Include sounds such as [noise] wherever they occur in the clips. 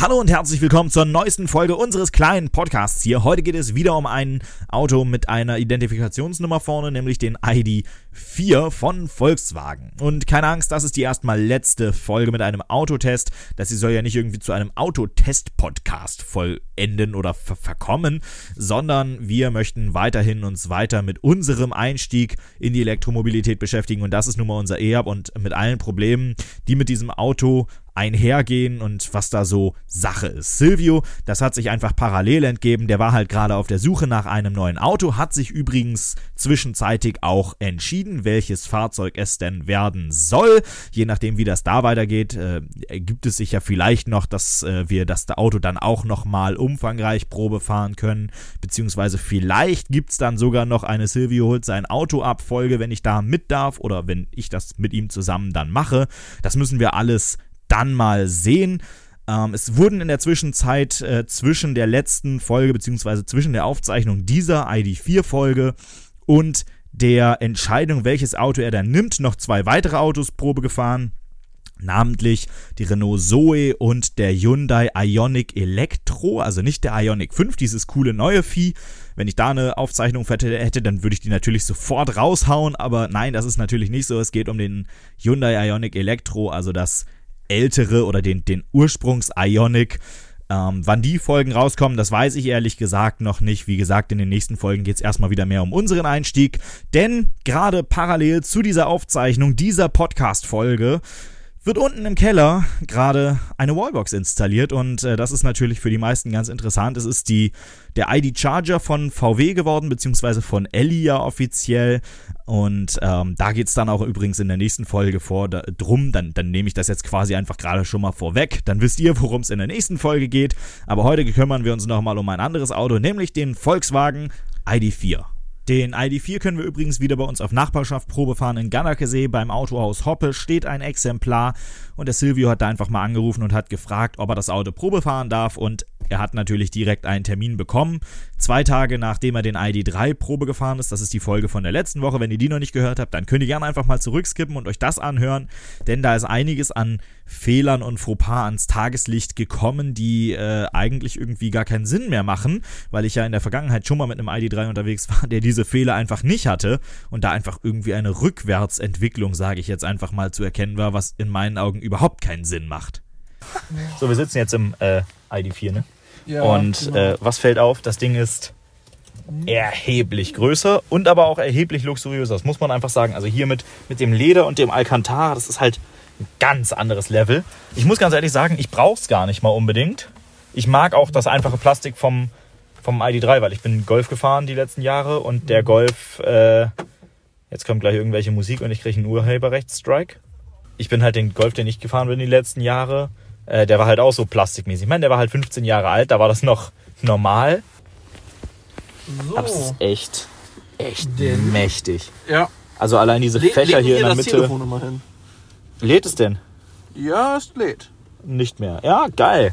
Hallo und herzlich willkommen zur neuesten Folge unseres kleinen Podcasts hier. Heute geht es wieder um ein Auto mit einer Identifikationsnummer vorne, nämlich den ID4 von Volkswagen. Und keine Angst, das ist die erstmal letzte Folge mit einem Autotest. Das soll ja nicht irgendwie zu einem Autotest-Podcast vollenden oder ver verkommen, sondern wir möchten weiterhin uns weiter mit unserem Einstieg in die Elektromobilität beschäftigen. Und das ist nun mal unser EAP und mit allen Problemen, die mit diesem Auto einhergehen und was da so Sache ist. Silvio, das hat sich einfach parallel entgeben, der war halt gerade auf der Suche nach einem neuen Auto, hat sich übrigens zwischenzeitig auch entschieden, welches Fahrzeug es denn werden soll. Je nachdem, wie das da weitergeht, äh, ergibt es sich ja vielleicht noch, dass äh, wir das Auto dann auch nochmal umfangreich Probe fahren können, beziehungsweise vielleicht gibt es dann sogar noch eine Silvio holt sein Auto ab Folge, wenn ich da mit darf oder wenn ich das mit ihm zusammen dann mache. Das müssen wir alles dann mal sehen. Ähm, es wurden in der Zwischenzeit äh, zwischen der letzten Folge beziehungsweise zwischen der Aufzeichnung dieser ID4-Folge und der Entscheidung, welches Auto er dann nimmt, noch zwei weitere Autos Probe gefahren namentlich die Renault Zoe und der Hyundai Ioniq Electro, also nicht der Ioniq 5, dieses coole neue Vieh. Wenn ich da eine Aufzeichnung hätte, dann würde ich die natürlich sofort raushauen, aber nein, das ist natürlich nicht so. Es geht um den Hyundai Ioniq Electro, also das ältere oder den, den Ursprungs-Ionic. Ähm, wann die Folgen rauskommen, das weiß ich ehrlich gesagt noch nicht. Wie gesagt, in den nächsten Folgen geht es erstmal wieder mehr um unseren Einstieg. Denn gerade parallel zu dieser Aufzeichnung dieser Podcast-Folge wird unten im Keller gerade eine Wallbox installiert und äh, das ist natürlich für die meisten ganz interessant. Es ist die, der ID Charger von VW geworden, beziehungsweise von Elia offiziell. Und ähm, da geht es dann auch übrigens in der nächsten Folge vor da, drum. Dann, dann nehme ich das jetzt quasi einfach gerade schon mal vorweg. Dann wisst ihr, worum es in der nächsten Folge geht. Aber heute kümmern wir uns nochmal um ein anderes Auto, nämlich den Volkswagen ID4. Den ID4 können wir übrigens wieder bei uns auf Nachbarschaft Probe fahren in Gannakesee. Beim Autohaus Hoppe steht ein Exemplar und der Silvio hat da einfach mal angerufen und hat gefragt, ob er das Auto Probe fahren darf und er hat natürlich direkt einen Termin bekommen. Zwei Tage nachdem er den ID3 Probe gefahren ist, das ist die Folge von der letzten Woche. Wenn ihr die noch nicht gehört habt, dann könnt ihr gerne einfach mal zurückskippen und euch das anhören, denn da ist einiges an Fehlern und Fauxpas ans Tageslicht gekommen, die äh, eigentlich irgendwie gar keinen Sinn mehr machen, weil ich ja in der Vergangenheit schon mal mit einem ID3 unterwegs war, der diese Fehler einfach nicht hatte und da einfach irgendwie eine Rückwärtsentwicklung, sage ich jetzt einfach mal, zu erkennen war, was in meinen Augen überhaupt keinen Sinn macht. So, wir sitzen jetzt im äh, ID4, ne? Ja, und genau. äh, was fällt auf? Das Ding ist erheblich größer und aber auch erheblich luxuriöser. Das muss man einfach sagen. Also hier mit, mit dem Leder und dem Alcantara, das ist halt ein ganz anderes Level. Ich muss ganz ehrlich sagen, ich brauche es gar nicht mal unbedingt. Ich mag auch das einfache Plastik vom, vom ID3, weil ich bin Golf gefahren die letzten Jahre und der Golf, äh, jetzt kommt gleich irgendwelche Musik und ich kriege einen Urheberrechtsstrike. Ich bin halt den Golf, den ich gefahren bin die letzten Jahre, äh, der war halt auch so plastikmäßig. Ich meine, der war halt 15 Jahre alt, da war das noch normal. So. Aber es ist echt, echt Den. mächtig. Ja. Also allein diese Le Fächer hier in der Mitte. hin. Lädt es denn? Ja, es lädt. Nicht mehr. Ja, geil.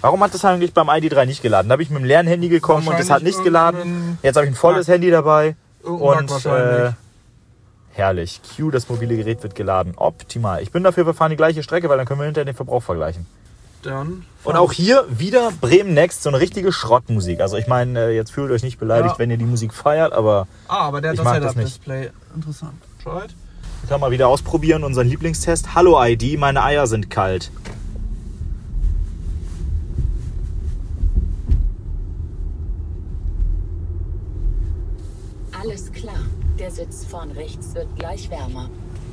Warum hat das eigentlich beim ID3 nicht geladen? Da habe ich mit dem leeren Handy gekommen und es hat nicht geladen. Jetzt habe ich ein volles Handy dabei. Und äh, Herrlich. Q, das mobile Gerät wird geladen. Optimal. Ich bin dafür, wir fahren die gleiche Strecke, weil dann können wir hinterher den Verbrauch vergleichen. Dann. Und auch hier wieder Bremen Next, so eine richtige Schrottmusik. Also ich meine, äh, jetzt fühlt euch nicht beleidigt, ja. wenn ihr die Musik feiert, aber. Ah, aber der hat ich das Setup-Display. Interessant. Right. Können wir wieder ausprobieren, unseren Lieblingstest. Hallo ID, meine Eier sind kalt. Alles klar. Der Sitz vorn rechts wird gleich wärmer.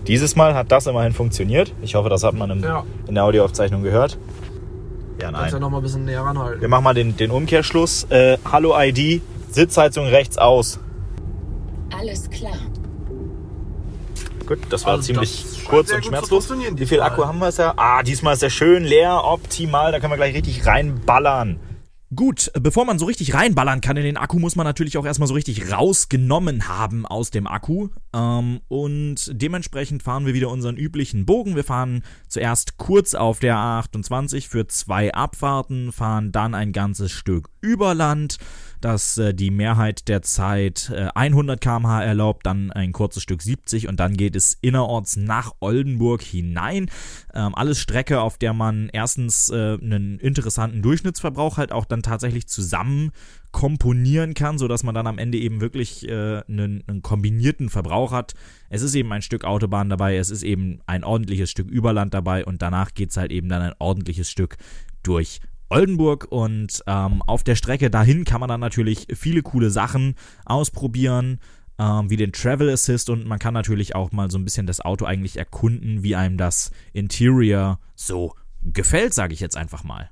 Dieses Mal hat das immerhin funktioniert. Ich hoffe, das hat man im, ja. in der Audioaufzeichnung gehört. Ja, nein. Kannst ja noch mal ein bisschen näher ranhalten. Wir machen mal den, den Umkehrschluss. Äh, Hallo ID, Sitzheizung rechts aus. Alles klar. Gut, das war also ziemlich das kurz und schmerzlos. Wie viel Akku haben wir? Ja? Ah, diesmal ist er schön leer, optimal. Da können wir gleich richtig reinballern. Gut, bevor man so richtig reinballern kann in den Akku, muss man natürlich auch erstmal so richtig rausgenommen haben aus dem Akku. Ähm, und dementsprechend fahren wir wieder unseren üblichen Bogen. Wir fahren zuerst kurz auf der A28 für zwei Abfahrten, fahren dann ein ganzes Stück über Land, dass äh, die Mehrheit der Zeit äh, 100 km/h erlaubt, dann ein kurzes Stück 70 und dann geht es innerorts nach Oldenburg hinein. Ähm, alles Strecke, auf der man erstens äh, einen interessanten Durchschnittsverbrauch halt auch dann tatsächlich zusammen komponieren kann, sodass man dann am Ende eben wirklich äh, einen, einen, kombinierten Verbrauch hat. Es ist eben ein Stück Autobahn dabei, es ist eben ein ordentliches Stück Überland dabei und danach geht es halt eben dann ein ordentliches Stück durch Oldenburg und ähm, auf der Strecke dahin kann man dann natürlich viele coole Sachen ausprobieren, ähm, wie den Travel Assist und man kann natürlich auch mal so ein bisschen das Auto eigentlich erkunden, wie einem das Interior so gefällt, sage ich jetzt einfach mal.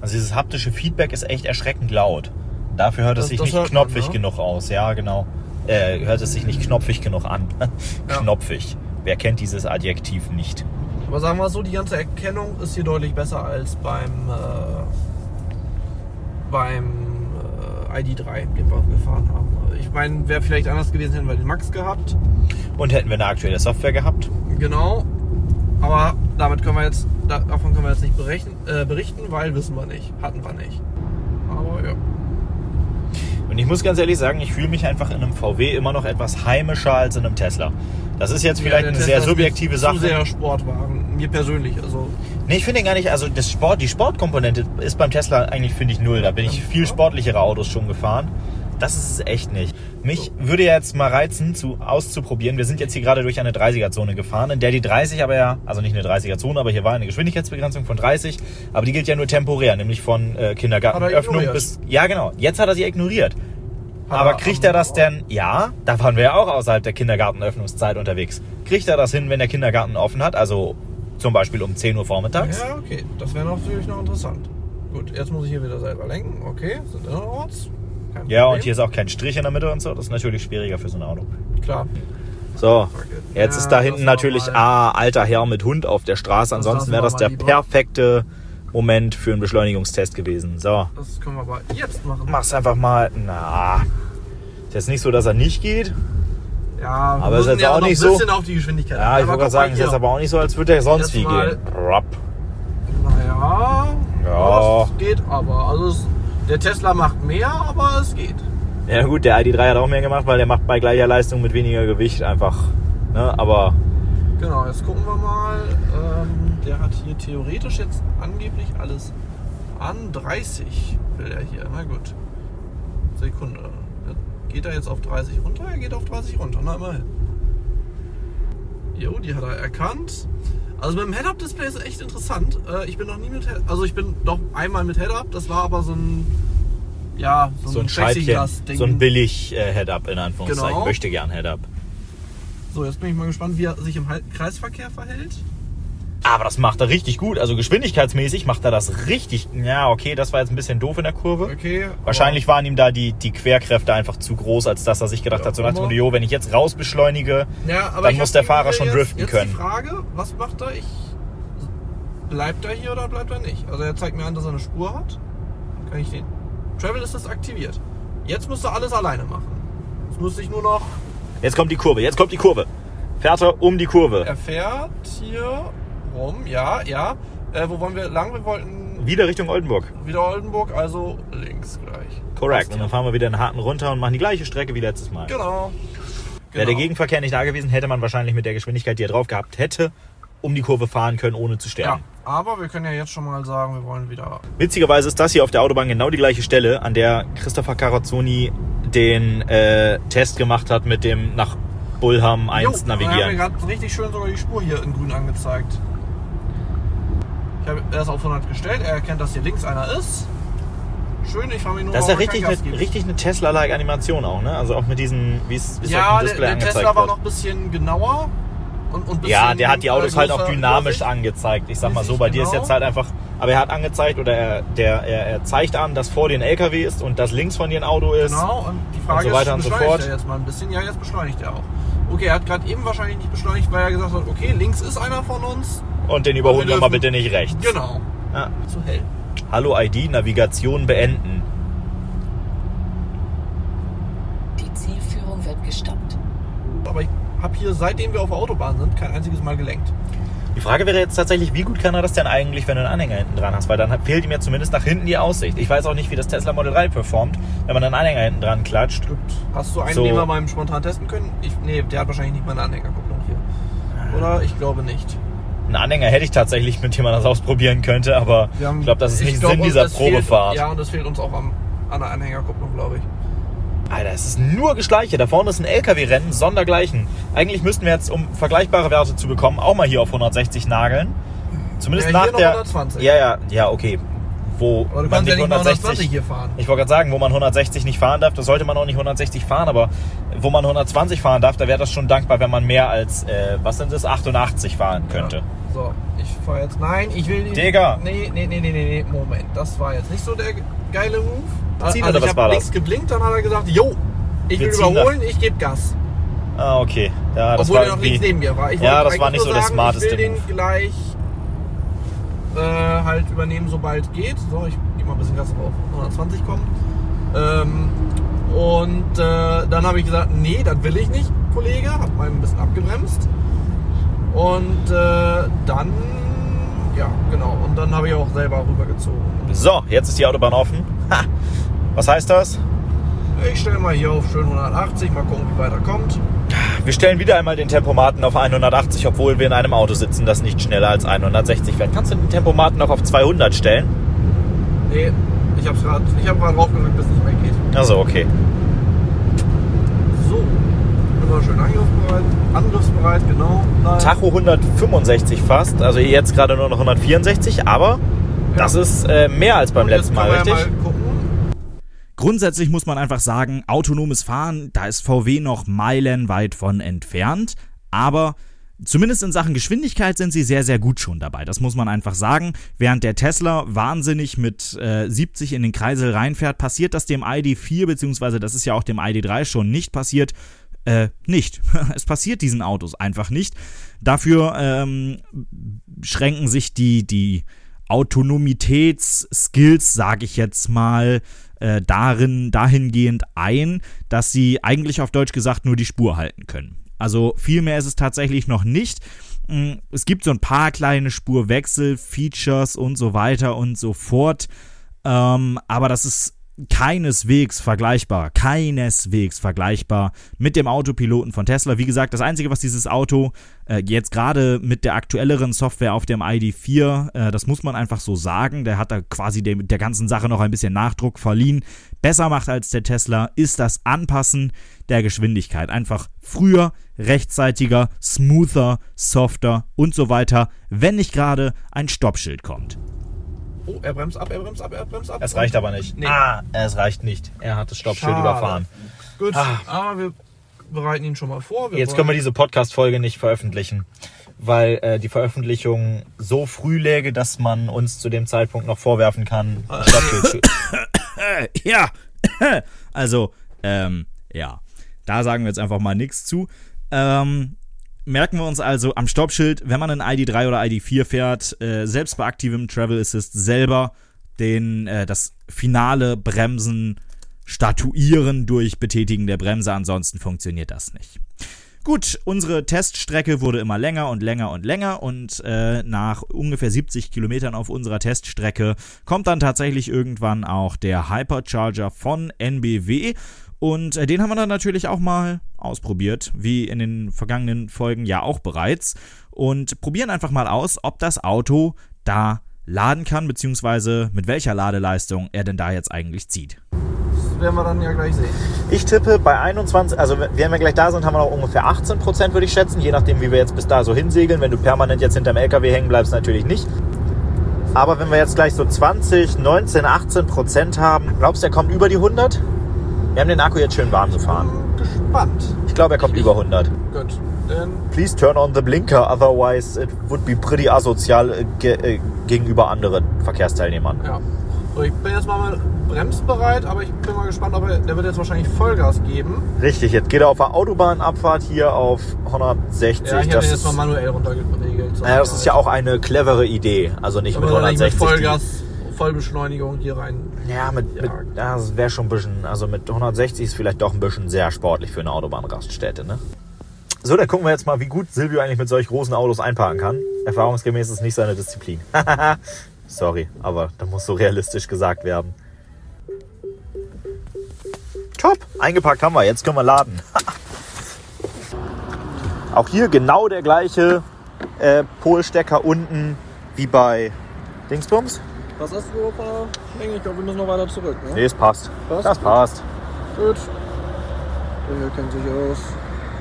Also dieses haptische Feedback ist echt erschreckend laut. Dafür hört es sich nicht knopfig man, ne? genug aus. Ja, genau. Äh, hört es sich nicht knopfig genug an. ja. [laughs] Knopfig. Wer kennt dieses Adjektiv nicht? Aber sagen wir so, die ganze Erkennung ist hier deutlich besser als beim, äh, beim äh, ID3, den wir gefahren haben. Ich meine, wäre vielleicht anders gewesen, hätten wir den Max gehabt. Und hätten wir eine aktuelle Software gehabt. Genau. Aber damit können wir jetzt, davon können wir jetzt nicht berichten, äh, berichten, weil wissen wir nicht. Hatten wir nicht. Aber ja. Und ich muss ganz ehrlich sagen, ich fühle mich einfach in einem VW immer noch etwas heimischer als in einem Tesla. Das ist jetzt vielleicht ja, eine Tesla sehr subjektive Sache. Zu sehr Sportwagen, mir persönlich. Also nee, ich finde gar nicht, also das Sport, die Sportkomponente ist beim Tesla eigentlich, finde ich, null. Da bin ich viel sportlichere Autos schon gefahren. Das ist es echt nicht. Mich würde jetzt mal reizen, zu, auszuprobieren. Wir sind jetzt hier gerade durch eine 30er-Zone gefahren, in der die 30 aber ja, also nicht eine 30er-Zone, aber hier war eine Geschwindigkeitsbegrenzung von 30, aber die gilt ja nur temporär, nämlich von äh, Kindergartenöffnung bis. Ja, genau. Jetzt hat er sie ignoriert. Aber kriegt er das denn? Ja, da waren wir ja auch außerhalb der Kindergartenöffnungszeit unterwegs. Kriegt er das hin, wenn der Kindergarten offen hat? Also zum Beispiel um 10 Uhr vormittags? Ja, okay. Das wäre natürlich noch interessant. Gut, jetzt muss ich hier wieder selber lenken. Okay, sind innerorts. Ja, und hier ist auch kein Strich in der Mitte und so. Das ist natürlich schwieriger für so ein Auto. Klar. So, jetzt ja, ist da hinten natürlich ah, alter Herr mit Hund auf der Straße. Ansonsten wäre das der lieber. perfekte Moment für einen Beschleunigungstest gewesen. So. Das können wir aber jetzt machen. Mach's einfach mal. Na. Ist jetzt nicht so, dass er nicht geht. Ja, aber es ist jetzt auch nicht so. auf die Geschwindigkeit. Ja, ich wollte gerade sagen, es ist jetzt aber auch nicht so, als würde er sonst wie gehen. Rapp. Naja. Ja. Es geht aber. Also es der Tesla macht mehr, aber es geht. Ja gut, der ID3 hat auch mehr gemacht, weil der macht bei gleicher Leistung mit weniger Gewicht einfach. Ne? Aber. Genau, jetzt gucken wir mal. Ähm, der hat hier theoretisch jetzt angeblich alles an 30 will er hier. Na gut. Sekunde. Geht er jetzt auf 30 runter? Er geht auf 30 runter. Na immerhin. Jo, die hat er erkannt. Also mit dem Head-Up-Display ist echt interessant. Äh, ich bin noch nie mit Head also ich bin doch einmal mit Head-Up. Das war aber so ein ja so, so ein, ein Scheibchen, so ein billig äh, Head-Up in Anführungszeichen. Genau. Ich möchte gern Head-Up. So, jetzt bin ich mal gespannt, wie er sich im Kreisverkehr verhält. Aber das macht er richtig gut. Also geschwindigkeitsmäßig macht er das richtig. Ja, okay, das war jetzt ein bisschen doof in der Kurve. Okay. Wahrscheinlich waren ihm da die, die Querkräfte einfach zu groß, als dass er sich gedacht ja, hat, so nach dem wenn ich jetzt raus beschleunige, ja, dann muss der Fahrer schon jetzt, driften jetzt können. Die Frage, was macht er? Ich, bleibt er hier oder bleibt er nicht? Also er zeigt mir an, dass er eine Spur hat. Kann ich den. Travel ist das aktiviert. Jetzt müsste er alles alleine machen. Jetzt muss ich nur noch. Jetzt kommt die Kurve, jetzt kommt die Kurve. Fährt er um die Kurve. Er fährt hier rum, ja, ja. Äh, wo wollen wir lang? Wir wollten. Wieder Richtung Oldenburg. Wieder Oldenburg, also links gleich. Korrekt. Und dann fahren wir wieder einen harten runter und machen die gleiche Strecke wie letztes Mal. Genau. Wäre der genau. Gegenverkehr nicht da gewesen, hätte man wahrscheinlich mit der Geschwindigkeit, die er drauf gehabt hätte, um die Kurve fahren können, ohne zu sterben. Ja, aber wir können ja jetzt schon mal sagen, wir wollen wieder. Witzigerweise ist das hier auf der Autobahn genau die gleiche Stelle, an der Christopher Carazzoni den äh, Test gemacht hat mit dem nach Bullham 1 jo, navigieren. Haben mir gerade richtig schön sogar die Spur hier in grün angezeigt. Ich habe erst auf 100 gestellt. Er erkennt, dass hier links einer ist. Schön, ich fahre mich nur Das ist ja richtig eine, richtig eine Tesla-like Animation auch, ne? Also auch mit diesen, wie es ja, auf dem Display der, der Tesla war noch ein bisschen genauer. Und, und ja, der hat die Autos halt auch dynamisch Übersicht. angezeigt. Ich sag mal so, bei genau. dir ist genau. jetzt halt einfach, aber er hat angezeigt oder er, der, er, er zeigt an, dass vor dir ein LKW ist und dass links von dir ein Auto ist. Genau, und die Frage und so weiter ist, beschleunigt und so fort. er jetzt mal ein bisschen? Ja, jetzt beschleunigt er auch. Okay, er hat gerade eben wahrscheinlich nicht beschleunigt, weil er gesagt hat, okay, links ist einer von uns. Und den überholen wir mal bitte nicht rechts. Genau. Ja. Zu hell. Hallo ID, Navigation beenden. Die Zielführung wird gestoppt. Aber ich habe hier, seitdem wir auf der Autobahn sind, kein einziges Mal gelenkt. Die Frage wäre jetzt tatsächlich, wie gut kann er das denn eigentlich, wenn du einen Anhänger hinten dran hast? Weil dann fehlt ihm ja zumindest nach hinten die Aussicht. Ich weiß auch nicht, wie das Tesla Model 3 performt, wenn man einen Anhänger hinten dran klatscht. Hast du einen, So. den wir mal spontan testen können? Ich, nee, der hat wahrscheinlich nicht mal eine Anhängerkupplung hier. Oder? Ich glaube nicht. Einen Anhänger hätte ich tatsächlich, mit dem man das ausprobieren könnte, aber haben- ich glaube, das ist nicht glaub, Sinn dieser es fehlt- Probefahrt. Ja, und es fehlt uns auch am, an der Anhängerkupplung, glaube ich. Alter, es ist nur Geschleiche. Da vorne ist ein LKW-Rennen, sondergleichen. Eigentlich müssten wir jetzt, um vergleichbare Werte zu bekommen, auch mal hier auf 160 nageln. Zumindest Ja, nach der. 120. Ja, ja, ja, okay. Wo Aber du man kannst ja nicht nicht mal 120 hier fahren. Ich wollte gerade sagen, wo man 160 nicht fahren darf, da sollte man auch nicht 160 fahren, aber wo man 120 fahren darf, da wäre das schon dankbar, wenn man mehr als, äh, was sind das, 88 fahren könnte. Ja. So, ich fahre jetzt. Nein, ich will die. Digga. Nee, nee, nee, nee, nee, nee. Moment. Das war jetzt nicht so der geile Move. Ziehen also oder ich habe das? links geblinkt, dann hat er gesagt, jo, ich Wir will überholen, ich gebe Gas. Ah, okay. Ja, das Obwohl war er noch links neben mir war. Ich Ja, das war nicht so der sagen, smarteste Ich will den gleich äh, halt übernehmen, sobald geht. So, ich gebe mal ein bisschen Gas auf 120 kommen. Ähm, und äh, dann habe ich gesagt, nee, das will ich nicht, Kollege. Hab mal ein bisschen abgebremst. Und äh, dann, ja, genau. Und dann habe ich auch selber rübergezogen. So, jetzt ist die Autobahn offen. Ha. Was heißt das? Ich stelle mal hier auf schön 180, mal gucken, wie weiter kommt. Wir stellen wieder einmal den Tempomaten auf 180, obwohl wir in einem Auto sitzen, das nicht schneller als 160 fährt. Kannst du den Tempomaten auch auf 200 stellen? Nee, ich habe gerade hab draufgedrückt, bis es nicht mehr geht. Also okay. So, immer schön angriffsbereit. Angriffsbereit, genau. Nein. Tacho 165 fast, also jetzt gerade nur noch 164, aber das ist äh, mehr als beim Und letzten jetzt Mal, richtig? Ja mal gucken. Grundsätzlich muss man einfach sagen, autonomes Fahren, da ist VW noch meilenweit von entfernt, aber zumindest in Sachen Geschwindigkeit sind sie sehr, sehr gut schon dabei. Das muss man einfach sagen. Während der Tesla wahnsinnig mit äh, 70 in den Kreisel reinfährt, passiert das dem ID4, beziehungsweise das ist ja auch dem ID3 schon nicht passiert. Äh, nicht. [laughs] es passiert diesen Autos einfach nicht. Dafür ähm, schränken sich die, die Autonomitätsskills, sage ich jetzt mal, äh, darin, dahingehend ein, dass sie eigentlich auf Deutsch gesagt nur die Spur halten können. Also viel mehr ist es tatsächlich noch nicht. Mm, Es gibt so ein paar kleine Spurwechsel, Features und so weiter und so fort. Ähm, aber das ist keineswegs vergleichbar, keineswegs vergleichbar mit dem Autopiloten von Tesla. Wie gesagt, das Einzige, was dieses Auto äh, jetzt gerade mit der aktuelleren Software auf dem ID4, äh, das muss man einfach so sagen, der hat da quasi dem, der ganzen Sache noch ein bisschen Nachdruck verliehen, besser macht als der Tesla, ist das Anpassen der Geschwindigkeit. Einfach früher, rechtzeitiger, smoother, softer und so weiter, wenn nicht gerade ein Stoppschild kommt. Oh, er bremst ab, er bremst ab, er bremst ab. Es reicht aber nicht. Nee. Ah, es reicht nicht. Er hat das Stoppschild Schade. überfahren. Gut, Ah. aber wir bereiten ihn schon mal vor. Wir Jetzt können wir diese Podcast-Folge nicht veröffentlichen, weil äh, die Veröffentlichung so früh läge, dass man uns zu dem Zeitpunkt noch vorwerfen kann, Stoppschild zu- Äh, [coughs] ja, [coughs] also, ähm, ja, da sagen wir jetzt einfach mal nichts zu. Ähm, merken wir uns also am Stoppschild, wenn man ein ID3 oder ID4 fährt, äh, selbst bei aktivem Travel Assist selber den, äh, das finale Bremsen statuieren durch Betätigen der Bremse, ansonsten funktioniert das nicht. Gut, unsere Teststrecke wurde immer länger und länger und länger und äh, nach ungefähr 70 Kilometern auf unserer Teststrecke kommt dann tatsächlich irgendwann auch der Hypercharger von NBW und äh, den haben wir dann natürlich auch mal ausprobiert, wie in den vergangenen Folgen ja auch bereits und probieren einfach mal aus, ob das Auto da laden kann, beziehungsweise mit welcher Ladeleistung er denn da jetzt eigentlich zieht. Das werden wir dann ja gleich sehen. Ich tippe bei 21, also wenn wir gleich da sind, haben wir noch ungefähr 18 Prozent, würde ich schätzen, je nachdem, wie wir jetzt bis da so hinsegeln. Wenn du permanent jetzt hinterm LKW hängen bleibst, natürlich nicht. Aber wenn wir jetzt gleich so 20, 19, 18 Prozent haben, glaubst du, er kommt über die 100? Wir haben den Akku jetzt schön warm gefahren. Bin gespannt. Ich glaube, er kommt über 100. Gut, dann Please turn on the blinker, otherwise it would be pretty asozial äh, ge äh, gegenüber anderen Verkehrsteilnehmern. Ja. So, ich bin jetzt mal bremsbereit, aber ich bin mal gespannt, ob er, der wird jetzt wahrscheinlich Vollgas geben. Richtig, jetzt geht er auf der Autobahnabfahrt hier auf 160. Ja, ich habe das, jetzt ist, mal manuell runtergeregelt. naja, das ist ja auch eine clevere Idee. Also nicht mit Aber nicht 160. mit die- Vollgas, Vollbeschleunigung hier rein. Ja, mit, mit das wäre schon ein bisschen, also mit 160 ist vielleicht doch ein bisschen sehr sportlich für eine Autobahnraststätte, ne? So, dann gucken wir jetzt mal, wie gut Silvio eigentlich mit solch großen Autos einparken kann. Erfahrungsgemäß ist nicht seine Disziplin. [laughs] Sorry, aber da muss so realistisch gesagt werden. Top, eingepackt haben wir. Jetzt können wir laden. [laughs] Auch hier genau der gleiche äh, Polstecker unten wie bei Dingsbums. Was hast du von der Länge? Ich glaube, wir müssen noch weiter zurück. Ne? Nee, es passt. Passt? Das passt. Gut. Der hier kennt sich aus.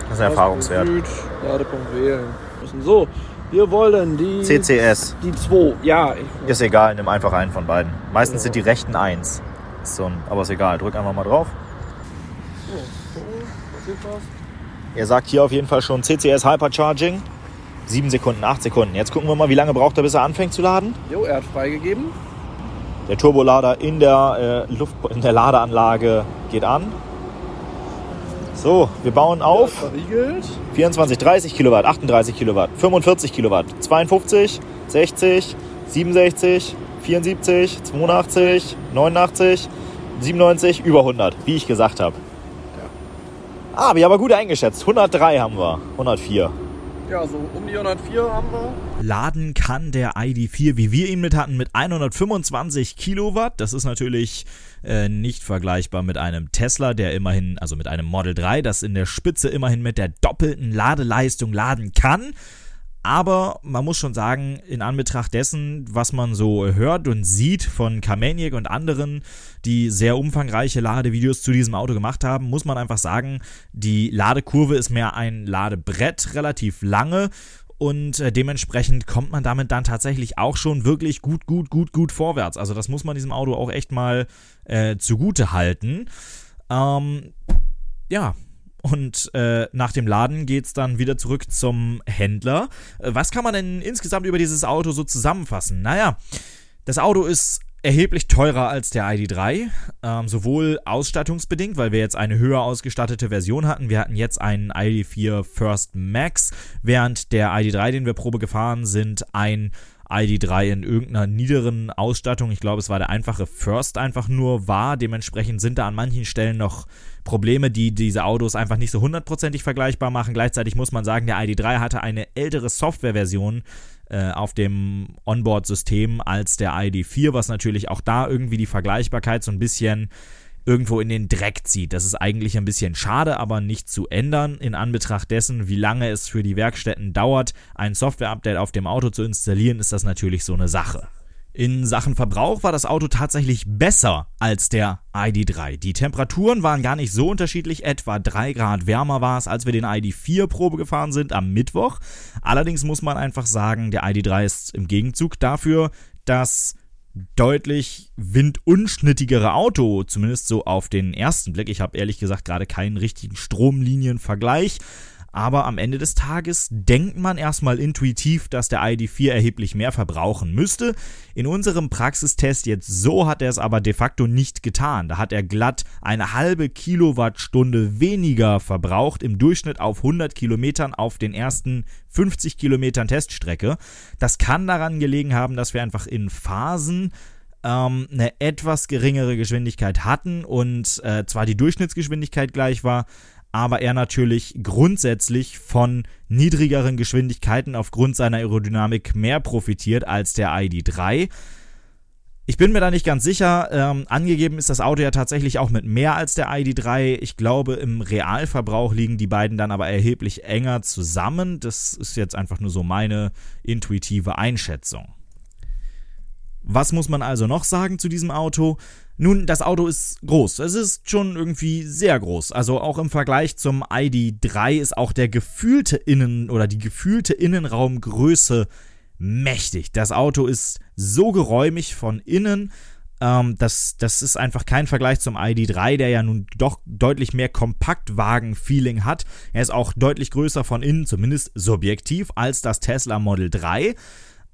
Das ist ein Erfahrungswert. Süd, Ladepunkt wählen. Müssen so. Wir wollen die. CCS. Die 2. Ja, ich, Ist egal, nimm einfach einen von beiden. Meistens sind die rechten eins. Ist So ein, aber ist egal, drück einfach mal drauf. so, gucken. Passiert was? Er sagt hier auf jeden Fall schon CCS Hypercharging. 7 Sekunden, 8 Sekunden. Jetzt gucken wir mal, wie lange braucht er, bis er anfängt zu laden. Jo, er hat freigegeben. Der Turbolader in der, äh, Luft, in der Ladeanlage geht an. So, wir bauen auf. Verriegelt. 24, 30 Kilowatt, 38 Kilowatt, 45 Kilowatt, 52, 60, 67, 74, 82, 89, 97, über 100, wie ich gesagt habe. Ah, wir haben aber gut eingeschätzt. 103 haben wir, 104. Ja, so um die 104 haben wir. Laden kann der ID4, wie wir ihn mit hatten, mit 125 Kilowatt. Das ist natürlich äh, nicht vergleichbar mit einem Tesla, der immerhin, also mit einem Model 3, das in der Spitze immerhin mit der doppelten Ladeleistung laden kann. Aber man muss schon sagen, in Anbetracht dessen, was man so hört und sieht von Kameniak und anderen, die sehr umfangreiche Ladevideos zu diesem Auto gemacht haben, muss man einfach sagen, die Ladekurve ist mehr ein Ladebrett, relativ lange. Und äh, dementsprechend kommt man damit dann tatsächlich auch schon wirklich gut, gut, gut, gut vorwärts. Also das muss man diesem Auto auch echt mal äh, zugute halten. Ähm, ja, und äh, nach dem Laden geht es dann wieder zurück zum Händler. Äh, was kann man denn insgesamt über dieses Auto so zusammenfassen? Naja, das Auto ist erheblich teurer als der ID3, ähm, sowohl ausstattungsbedingt, weil wir jetzt eine höher ausgestattete Version hatten. Wir hatten jetzt einen ID4 First Max, während der ID3, den wir Probe gefahren sind, ein ID3 in irgendeiner niederen Ausstattung. Ich glaube, es war der einfache First einfach nur war. Dementsprechend sind da an manchen Stellen noch Probleme, die diese Autos einfach nicht so hundertprozentig vergleichbar machen. Gleichzeitig muss man sagen, der ID3 hatte eine ältere Softwareversion äh, auf dem Onboard-System als der ID4, was natürlich auch da irgendwie die Vergleichbarkeit so ein bisschen irgendwo in den Dreck zieht. Das ist eigentlich ein bisschen schade, aber nicht zu ändern in Anbetracht dessen, wie lange es für die Werkstätten dauert, ein Software-Update auf dem Auto zu installieren, ist das natürlich so eine Sache. In Sachen Verbrauch war das Auto tatsächlich besser als der ID3. Die Temperaturen waren gar nicht so unterschiedlich, etwa 3 Grad wärmer war es, als wir den ID4 Probe gefahren sind am Mittwoch. Allerdings muss man einfach sagen, der ID3 ist im Gegenzug dafür, dass deutlich windunschnittigere Auto, zumindest so auf den ersten Blick. Ich habe ehrlich gesagt gerade keinen richtigen Stromlinienvergleich. Aber am Ende des Tages denkt man erstmal intuitiv, dass der ID4 erheblich mehr verbrauchen müsste. In unserem Praxistest jetzt so hat er es aber de facto nicht getan. Da hat er glatt eine halbe Kilowattstunde weniger verbraucht im Durchschnitt auf 100 Kilometern auf den ersten 50 Kilometern Teststrecke. Das kann daran gelegen haben, dass wir einfach in Phasen ähm, eine etwas geringere Geschwindigkeit hatten und äh, zwar die Durchschnittsgeschwindigkeit gleich war, aber er natürlich grundsätzlich von niedrigeren Geschwindigkeiten aufgrund seiner Aerodynamik mehr profitiert als der ID3. Ich bin mir da nicht ganz sicher. Ähm, angegeben ist das Auto ja tatsächlich auch mit mehr als der ID3. Ich glaube, im Realverbrauch liegen die beiden dann aber erheblich enger zusammen. Das ist jetzt einfach nur so meine intuitive Einschätzung. Was muss man also noch sagen zu diesem Auto? Nun, das Auto ist groß. Es ist schon irgendwie sehr groß. Also auch im Vergleich zum ID3 ist auch der gefühlte Innen- oder die gefühlte Innenraumgröße mächtig. Das Auto ist so geräumig von innen. Ähm, das, das ist einfach kein Vergleich zum ID3, der ja nun doch deutlich mehr Kompaktwagen-Feeling hat. Er ist auch deutlich größer von innen, zumindest subjektiv, als das Tesla Model 3.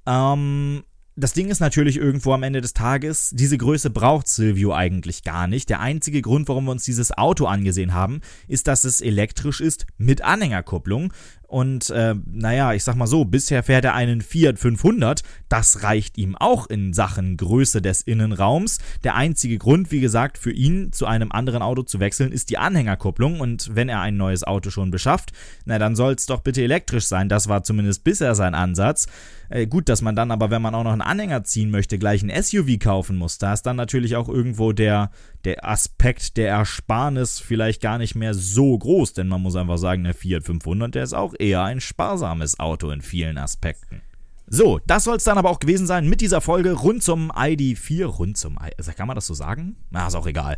Ähm, das Ding ist natürlich irgendwo am Ende des Tages, diese Größe braucht Silvio eigentlich gar nicht. Der einzige Grund, warum wir uns dieses Auto angesehen haben, ist, dass es elektrisch ist mit Anhängerkupplung. Und äh, naja, ich sag mal so, bisher fährt er einen Fiat 500. Das reicht ihm auch in Sachen Größe des Innenraums. Der einzige Grund, wie gesagt, für ihn zu einem anderen Auto zu wechseln, ist die Anhängerkupplung. Und wenn er ein neues Auto schon beschafft, na dann soll es doch bitte elektrisch sein. Das war zumindest bisher sein Ansatz. Äh, gut, dass man dann aber, wenn man auch noch einen Anhänger ziehen möchte, gleich ein SUV kaufen muss. Da ist dann natürlich auch irgendwo der, der Aspekt der Ersparnis vielleicht gar nicht mehr so groß, denn man muss einfach sagen, der Fiat 500, der ist auch eher ein sparsames Auto in vielen Aspekten. So, das soll es dann aber auch gewesen sein mit dieser Folge rund zum ID4. Rund zum I Kann man das so sagen? Na, ist auch egal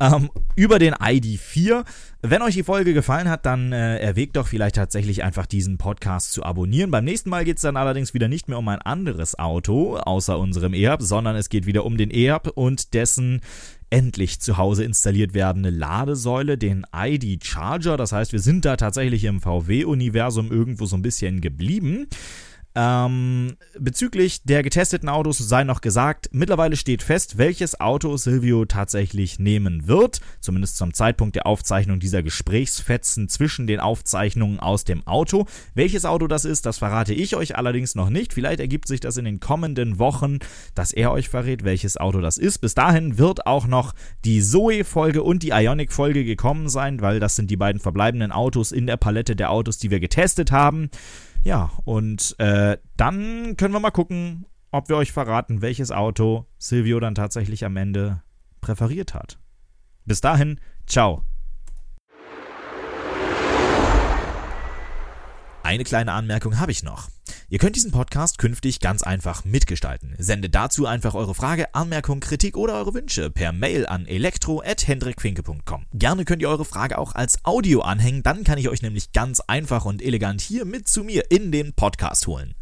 ähm, über den ID4. Wenn euch die Folge gefallen hat, dann äh, erwägt doch vielleicht tatsächlich einfach diesen Podcast zu abonnieren. Beim nächsten Mal geht es dann allerdings wieder nicht mehr um ein anderes Auto, außer unserem EAP, sondern es geht wieder um den EAP und dessen endlich zu Hause installiert werdende Ladesäule, den ID Charger. Das heißt, wir sind da tatsächlich im VW-Universum irgendwo so ein bisschen geblieben. Ähm, bezüglich der getesteten Autos sei noch gesagt, mittlerweile steht fest, welches Auto Silvio tatsächlich nehmen wird, zumindest zum Zeitpunkt der Aufzeichnung dieser Gesprächsfetzen zwischen den Aufzeichnungen aus dem Auto. Welches Auto das ist, das verrate ich euch allerdings noch nicht. Vielleicht ergibt sich das in den kommenden Wochen, dass er euch verrät, welches Auto das ist. Bis dahin wird auch noch die Zoe-Folge und die Ionic-Folge gekommen sein, weil das sind die beiden verbleibenden Autos in der Palette der Autos, die wir getestet haben. Ja, und äh, dann können wir mal gucken, ob wir euch verraten, welches Auto Silvio dann tatsächlich am Ende präferiert hat. Bis dahin, ciao. Eine kleine Anmerkung habe ich noch. Ihr könnt diesen Podcast künftig ganz einfach mitgestalten. Sendet dazu einfach eure Frage, Anmerkung, Kritik oder eure Wünsche per Mail an elektro@hendrikfinke.com. Gerne könnt ihr eure Frage auch als Audio anhängen, dann kann ich euch nämlich ganz einfach und elegant hier mit zu mir in den Podcast holen.